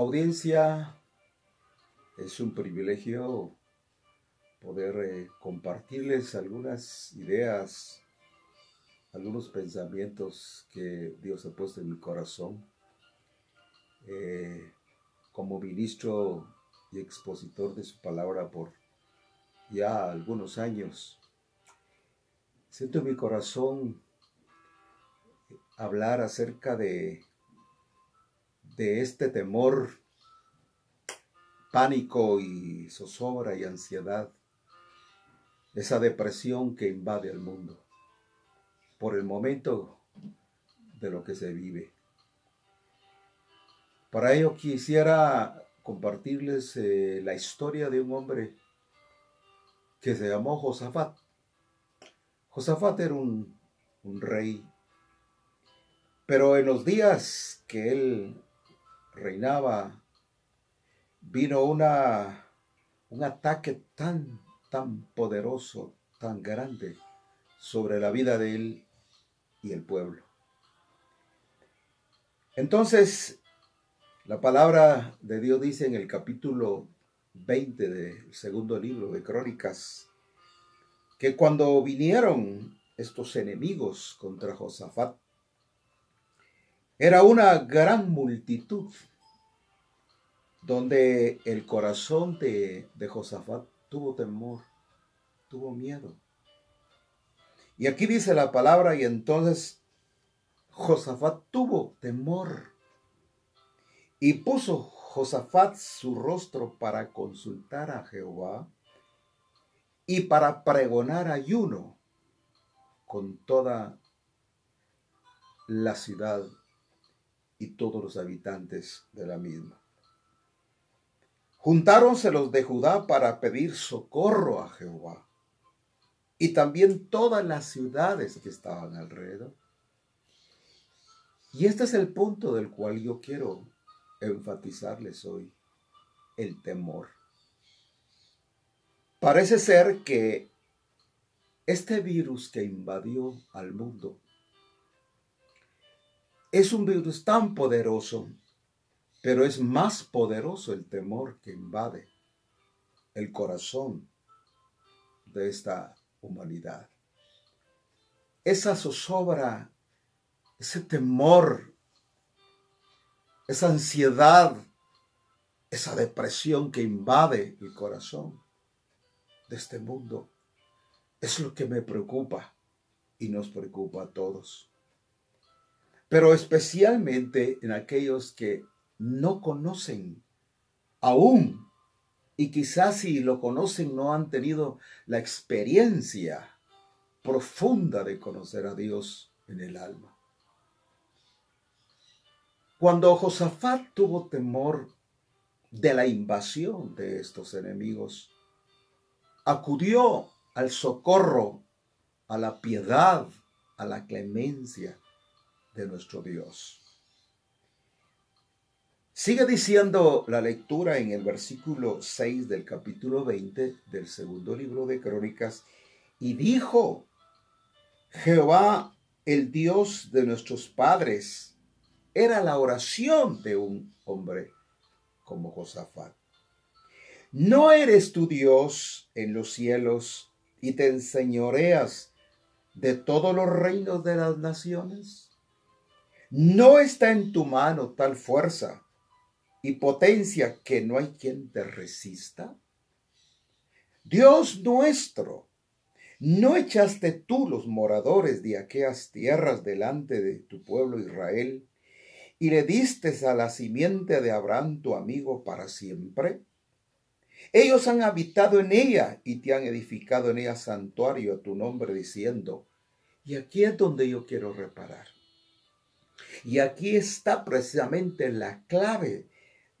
Audiencia, es un privilegio poder eh, compartirles algunas ideas, algunos pensamientos que Dios ha puesto en mi corazón. Eh, como ministro y expositor de su palabra por ya algunos años, siento en mi corazón hablar acerca de, de este temor, pánico y zozobra y ansiedad, esa depresión que invade el mundo por el momento de lo que se vive. Para ello quisiera compartirles eh, la historia de un hombre que se llamó Josafat. Josafat era un, un rey, pero en los días que él reinaba, vino una, un ataque tan, tan poderoso, tan grande sobre la vida de él y el pueblo. Entonces, la palabra de Dios dice en el capítulo 20 del segundo libro de Crónicas, que cuando vinieron estos enemigos contra Josafat, era una gran multitud, donde el corazón de, de Josafat tuvo temor, tuvo miedo. Y aquí dice la palabra, y entonces Josafat tuvo temor y puso Josafat su rostro para consultar a Jehová y para pregonar ayuno con toda la ciudad y todos los habitantes de la misma. Juntáronse los de Judá para pedir socorro a Jehová y también todas las ciudades que estaban alrededor. Y este es el punto del cual yo quiero enfatizarles hoy el temor. Parece ser que este virus que invadió al mundo es un virus tan poderoso, pero es más poderoso el temor que invade el corazón de esta humanidad. Esa zozobra, ese temor esa ansiedad, esa depresión que invade el corazón de este mundo, es lo que me preocupa y nos preocupa a todos. Pero especialmente en aquellos que no conocen aún y quizás si lo conocen no han tenido la experiencia profunda de conocer a Dios en el alma. Cuando Josafat tuvo temor de la invasión de estos enemigos, acudió al socorro, a la piedad, a la clemencia de nuestro Dios. Sigue diciendo la lectura en el versículo 6 del capítulo 20 del segundo libro de Crónicas, y dijo, Jehová, el Dios de nuestros padres, era la oración de un hombre como Josafat. ¿No eres tu Dios en los cielos y te enseñoreas de todos los reinos de las naciones? ¿No está en tu mano tal fuerza y potencia que no hay quien te resista? Dios nuestro, ¿no echaste tú los moradores de aquellas tierras delante de tu pueblo Israel y le diste a la simiente de Abraham tu amigo para siempre? Ellos han habitado en ella y te han edificado en ella santuario a tu nombre diciendo, y aquí es donde yo quiero reparar. Y aquí está precisamente la clave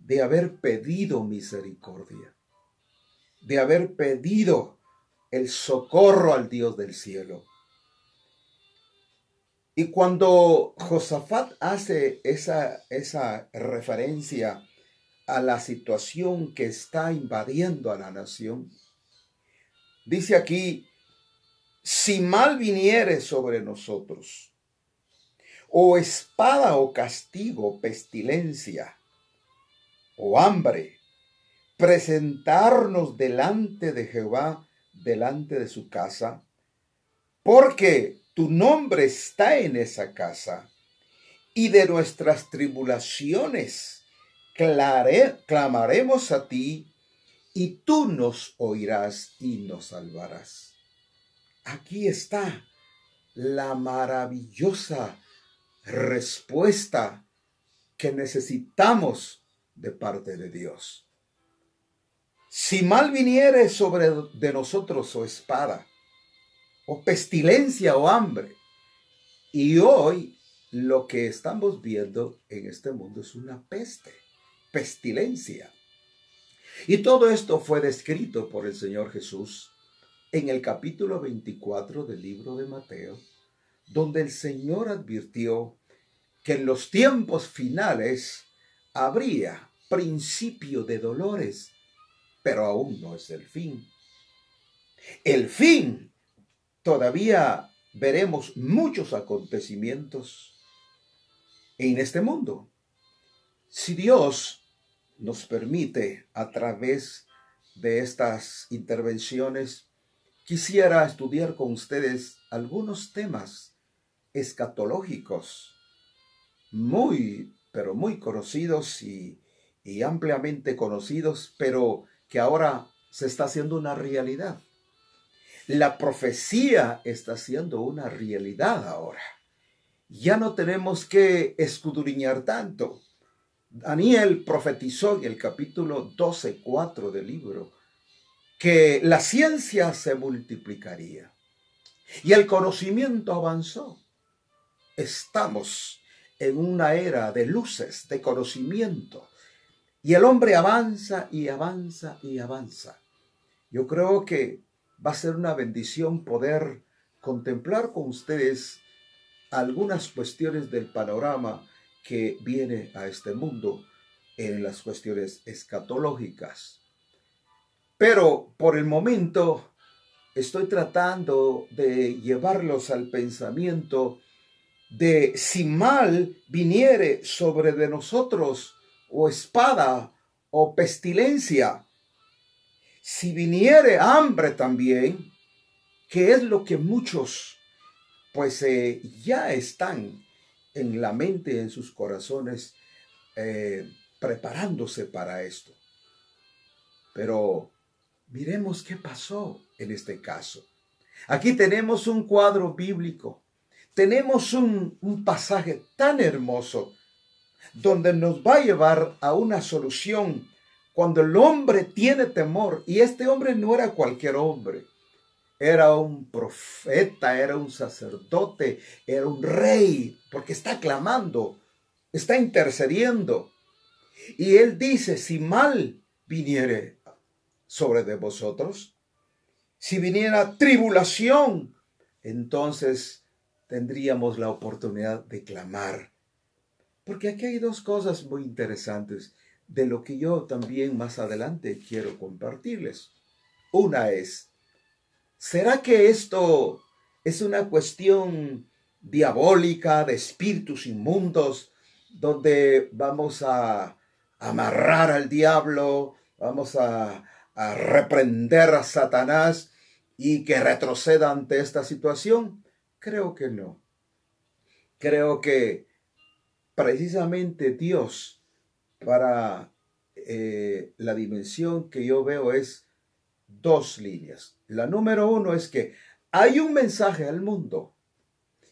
de haber pedido misericordia, de haber pedido el socorro al Dios del cielo. Y cuando Josafat hace esa, esa referencia a la situación que está invadiendo a la nación, dice aquí, si mal viniere sobre nosotros, o espada o castigo, pestilencia, o hambre, presentarnos delante de Jehová, delante de su casa, porque tu nombre está en esa casa, y de nuestras tribulaciones clamaremos a ti, y tú nos oirás y nos salvarás. Aquí está la maravillosa respuesta que necesitamos de parte de Dios. Si mal viniere sobre de nosotros o espada, o pestilencia o hambre, y hoy lo que estamos viendo en este mundo es una peste, pestilencia. Y todo esto fue descrito por el Señor Jesús en el capítulo 24 del libro de Mateo, donde el Señor advirtió que en los tiempos finales habría principio de dolores, pero aún no es el fin. El fin, todavía veremos muchos acontecimientos en este mundo. Si Dios nos permite a través de estas intervenciones, quisiera estudiar con ustedes algunos temas escatológicos muy, pero muy conocidos y, y ampliamente conocidos, pero que ahora se está haciendo una realidad. La profecía está siendo una realidad ahora. Ya no tenemos que escudriñar tanto. Daniel profetizó en el capítulo 12, 4 del libro que la ciencia se multiplicaría y el conocimiento avanzó. Estamos en una era de luces, de conocimiento, y el hombre avanza y avanza y avanza. Yo creo que va a ser una bendición poder contemplar con ustedes algunas cuestiones del panorama que viene a este mundo en las cuestiones escatológicas. Pero por el momento estoy tratando de llevarlos al pensamiento de si mal viniere sobre de nosotros o espada o pestilencia, si viniere hambre también, que es lo que muchos pues eh, ya están en la mente, en sus corazones, eh, preparándose para esto. Pero miremos qué pasó en este caso. Aquí tenemos un cuadro bíblico tenemos un, pasaje tan hermoso donde nos va a llevar a una solución cuando el hombre tiene temor. Y este hombre no era cualquier hombre. Era un profeta, era un sacerdote, era un rey, porque está clamando, está intercediendo. Y él dice, si mal viniere sobre de vosotros, si viniera tribulación, entonces tendríamos la oportunidad de clamar. Porque aquí hay dos cosas muy interesantes de lo que yo también más adelante quiero compartirles. Una es, ¿será que esto es una cuestión diabólica de espíritus inmundos donde vamos a amarrar al diablo, vamos a, a reprender a Satanás y que retroceda ante esta situación? Creo que no. Creo que precisamente Dios para eh, la dimensión que yo veo es dos líneas. La número uno es que hay un mensaje al mundo.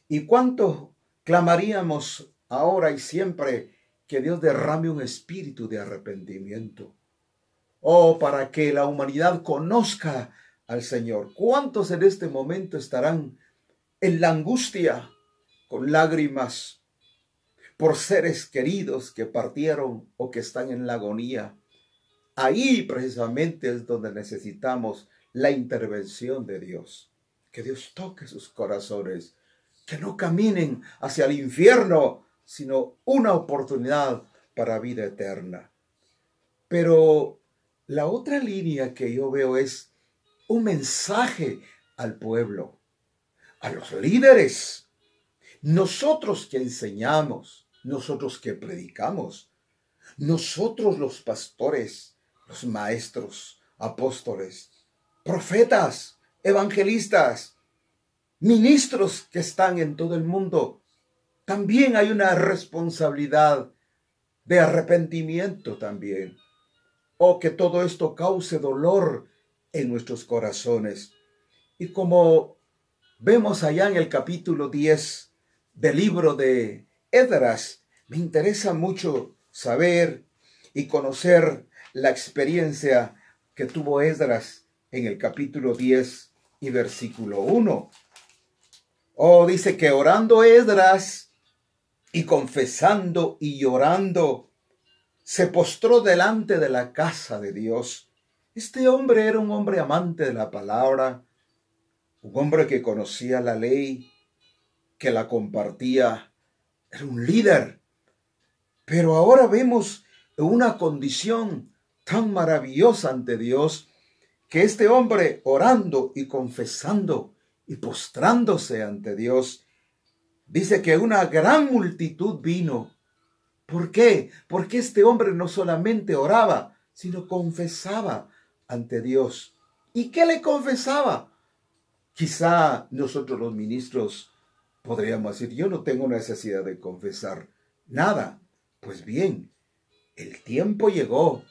¿Y cuánto clamaríamos ahora y siempre que Dios derrame un espíritu de arrepentimiento? Oh, para que la humanidad conozca al Señor. ¿Cuántos en este momento estarán en la angustia, con lágrimas, por seres queridos que partieron o que están en la agonía. Ahí precisamente es donde necesitamos la intervención de Dios. Que Dios toque sus corazones, que no caminen hacia el infierno, sino una oportunidad para vida eterna. Pero la otra línea que yo veo es un mensaje al pueblo a los líderes. Nosotros que enseñamos, nosotros que predicamos, nosotros los pastores, los maestros, apóstoles, profetas, evangelistas, ministros que están en todo el mundo, también hay una responsabilidad de arrepentimiento también. O que todo esto cause dolor en nuestros corazones. Y como vemos allá en el capítulo 10 del libro de Edras, me interesa mucho saber y conocer la experiencia que tuvo Esdras en el capítulo 10 y versículo 1. Oh, dice que orando Esdras y confesando y llorando, se postró delante de la casa de Dios. Este hombre era un hombre amante de la palabra, un hombre que conocía la ley, que la compartía, era un líder. Pero ahora vemos una condición tan maravillosa ante Dios que este hombre orando y confesando y postrándose ante Dios, dice que una gran multitud vino. ¿Por qué? Porque este hombre no solamente oraba, sino confesaba ante Dios. ¿Y qué le confesaba? Quizá nosotros los ministros podríamos decir, yo no tengo necesidad de confesar nada. Pues bien, el tiempo llegó,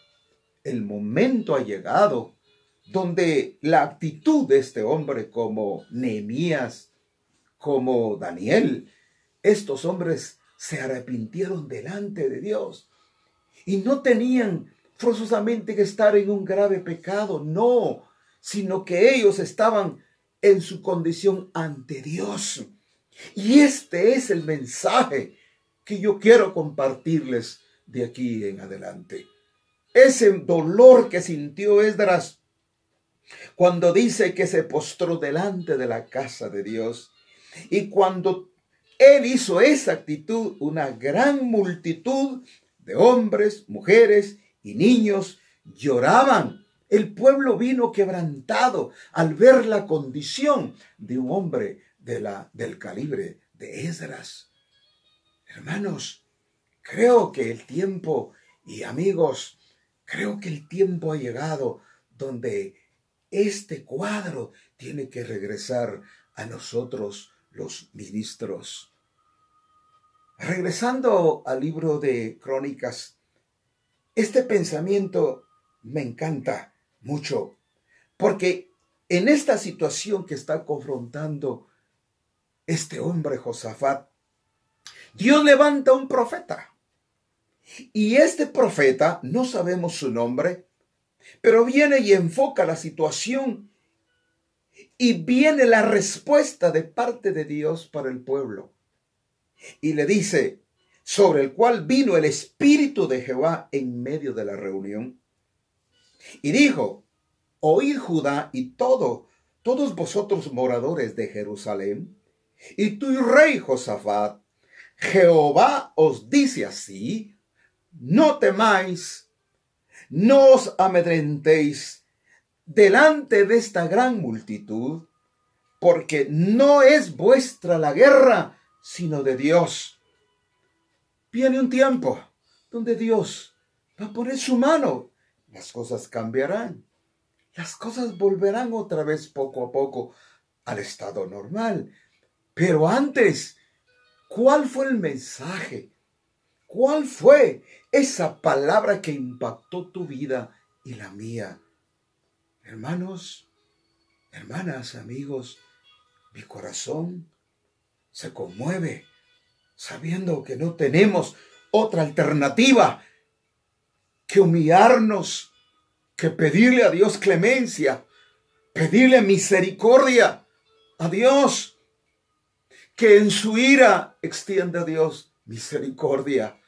el momento ha llegado donde la actitud de este hombre como Nehemías, como Daniel, estos hombres se arrepintieron delante de Dios y no tenían forzosamente que estar en un grave pecado, no, sino que ellos estaban en su condición ante Dios. Y este es el mensaje que yo quiero compartirles de aquí en adelante. Ese dolor que sintió Esdras cuando dice que se postró delante de la casa de Dios y cuando él hizo esa actitud, una gran multitud de hombres, mujeres y niños lloraban. El pueblo vino quebrantado al ver la condición de un hombre del calibre de Esdras. Hermanos, creo que el tiempo, y amigos, creo que el tiempo ha llegado donde este cuadro tiene que regresar a nosotros los ministros. Regresando al libro de Crónicas, este pensamiento me encanta mucho, porque en esta situación que está confrontando este hombre Josafat, Dios levanta un profeta. Y este profeta, no sabemos su nombre, pero viene y enfoca la situación y viene la respuesta de parte de Dios para el pueblo. Y le dice, sobre el cual vino el Espíritu de Jehová en medio de la reunión. Y dijo, oíd Judá y todo, todos vosotros moradores de Jerusalén, y tu rey Josafat, Jehová os dice así, no temáis no os amedrentéis delante de esta gran multitud, porque no es vuestra la guerra, sino de Dios. Viene un tiempo donde Dios va a poner su mano. Las cosas cambiarán. Las cosas volverán otra vez poco a poco al estado normal. Pero antes, ¿cuál fue el mensaje? ¿Cuál fue esa palabra que impactó tu vida y la mía? Hermanos, hermanas, amigos, mi corazón se conmueve sabiendo que no tenemos otra alternativa que humillarnos, que pedirle a Dios clemencia, pedirle misericordia a Dios, que en su ira extienda a Dios misericordia.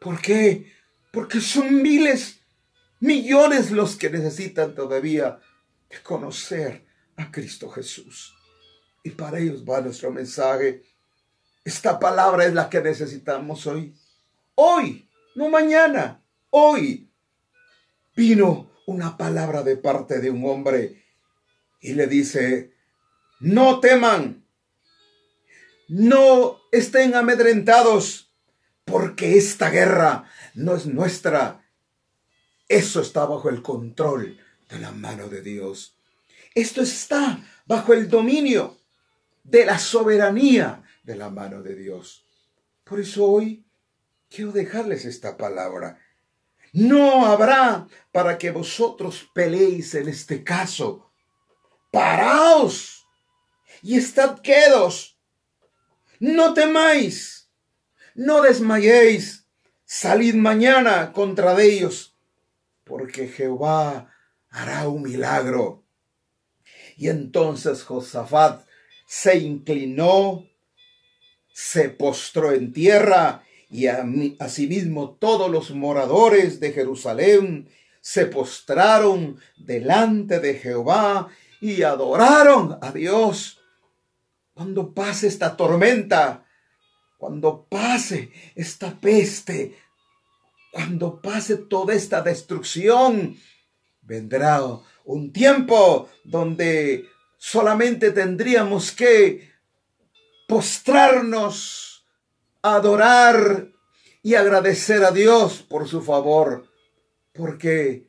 ¿Por qué? Porque son miles, millones los que necesitan todavía conocer a Cristo Jesús. Y para ellos va nuestro mensaje. Esta palabra es la que necesitamos hoy. Hoy, no mañana, hoy. Vino una palabra de parte de un hombre y le dice, no teman, no estén amedrentados, porque esta guerra no es nuestra. Eso está bajo el control de la mano de Dios. Esto está bajo el dominio de la soberanía de la mano de Dios. Por eso hoy quiero dejarles esta palabra. No habrá para que vosotros peleéis en este caso. Paraos y estad quedos. No temáis, no desmayéis. Salid mañana contra ellos, porque Jehová hará un milagro. Y entonces Josafat se inclinó, se postró en tierra, y asimismo todos los moradores de Jerusalén se postraron delante de Jehová y adoraron a Dios. Cuando pase esta tormenta, cuando pase esta peste, cuando pase toda esta destrucción, vendrá un tiempo donde solamente tendríamos que postrarnos, adorar y agradecer a Dios por su favor, porque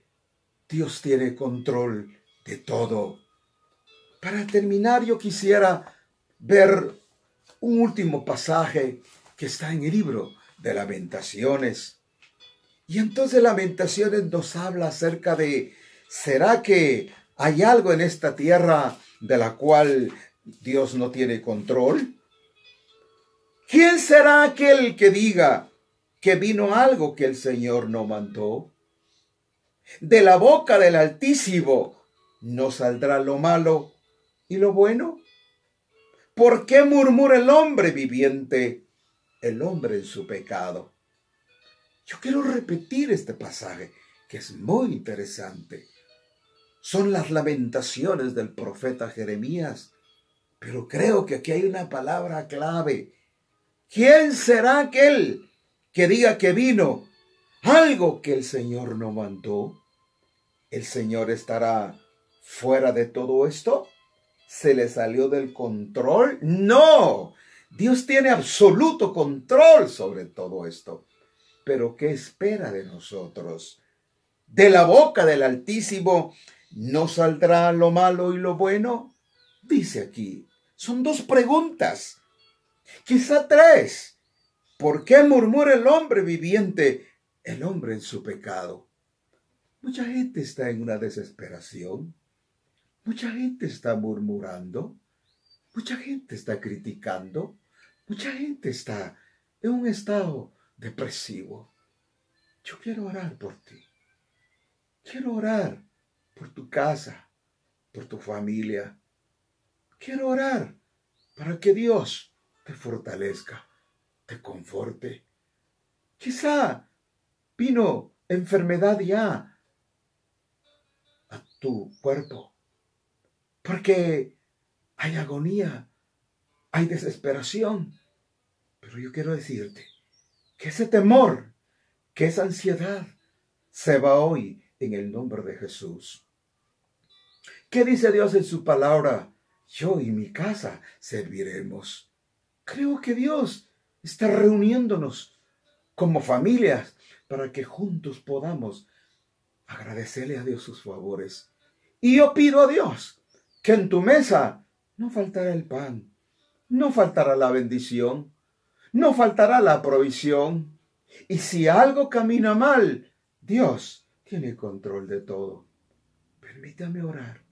Dios tiene control de todo. Para terminar, yo quisiera ver un último pasaje que está en el libro de lamentaciones. Y entonces lamentaciones nos habla acerca de, ¿será que hay algo en esta tierra de la cual Dios no tiene control? ¿Quién será aquel que diga que vino algo que el Señor no mandó? De la boca del Altísimo no saldrá lo malo y lo bueno. ¿Por qué murmura el hombre viviente, el hombre en su pecado? Yo quiero repetir este pasaje que es muy interesante son las lamentaciones del profeta Jeremías. Pero creo que aquí hay una palabra clave. ¿Quién será aquel que diga que vino algo que el Señor no mandó? ¿El Señor estará fuera de todo esto? ¿Se le salió del control? No. Dios tiene absoluto control sobre todo esto. Pero ¿qué espera de nosotros? De la boca del Altísimo ¿No saldrá lo malo y lo bueno? Dice aquí. Son dos preguntas. Quizá tres. ¿Por qué murmura el hombre viviente, el hombre en su pecado? Mucha gente está en una desesperación. Mucha gente está murmurando. Mucha gente está criticando. Mucha gente está en un estado depresivo. Yo quiero orar por ti. Quiero orar por tu casa, por tu familia. Quiero orar para que Dios te fortalezca, te conforte. Quizá vino enfermedad ya a tu cuerpo, porque hay agonía, hay desesperación. Pero yo quiero decirte que ese temor, que esa ansiedad se va hoy en el nombre de Jesús. ¿Qué dice Dios en su palabra? Yo y mi casa serviremos. Creo que Dios está reuniéndonos como familias para que juntos podamos agradecerle a Dios sus favores. Y yo pido a Dios que en tu mesa no faltará el pan, no faltará la bendición, no faltará la provisión. Y si algo camina mal, Dios tiene control de todo. Permítame orar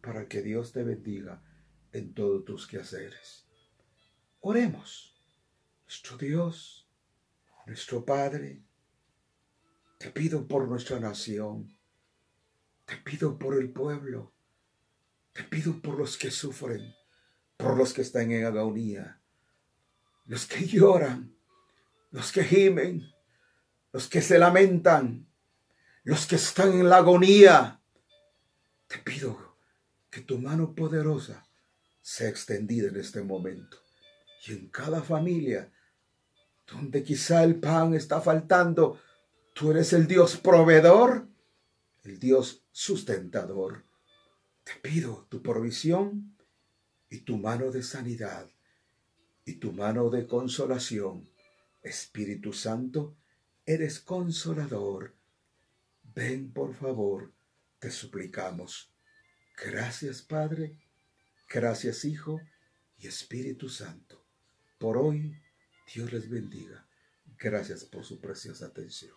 para que Dios te bendiga en todos tus quehaceres. Oremos. Nuestro Dios, nuestro Padre, te pido por nuestra nación, te pido por el pueblo, te pido por los que sufren, por los que están en agonía, los que lloran, los que gimen, los que se lamentan, los que están en la agonía. Te pido que tu mano poderosa sea extendida en este momento. Y en cada familia donde quizá el pan está faltando, tú eres el Dios proveedor, el Dios sustentador. Te pido tu provisión y tu mano de sanidad y tu mano de consolación Espíritu Santo, eres consolador. Ven, por favor, te suplicamos. Gracias, Padre. Gracias, Hijo y Espíritu Santo. Por hoy, Dios les bendiga. Gracias por su preciosa atención.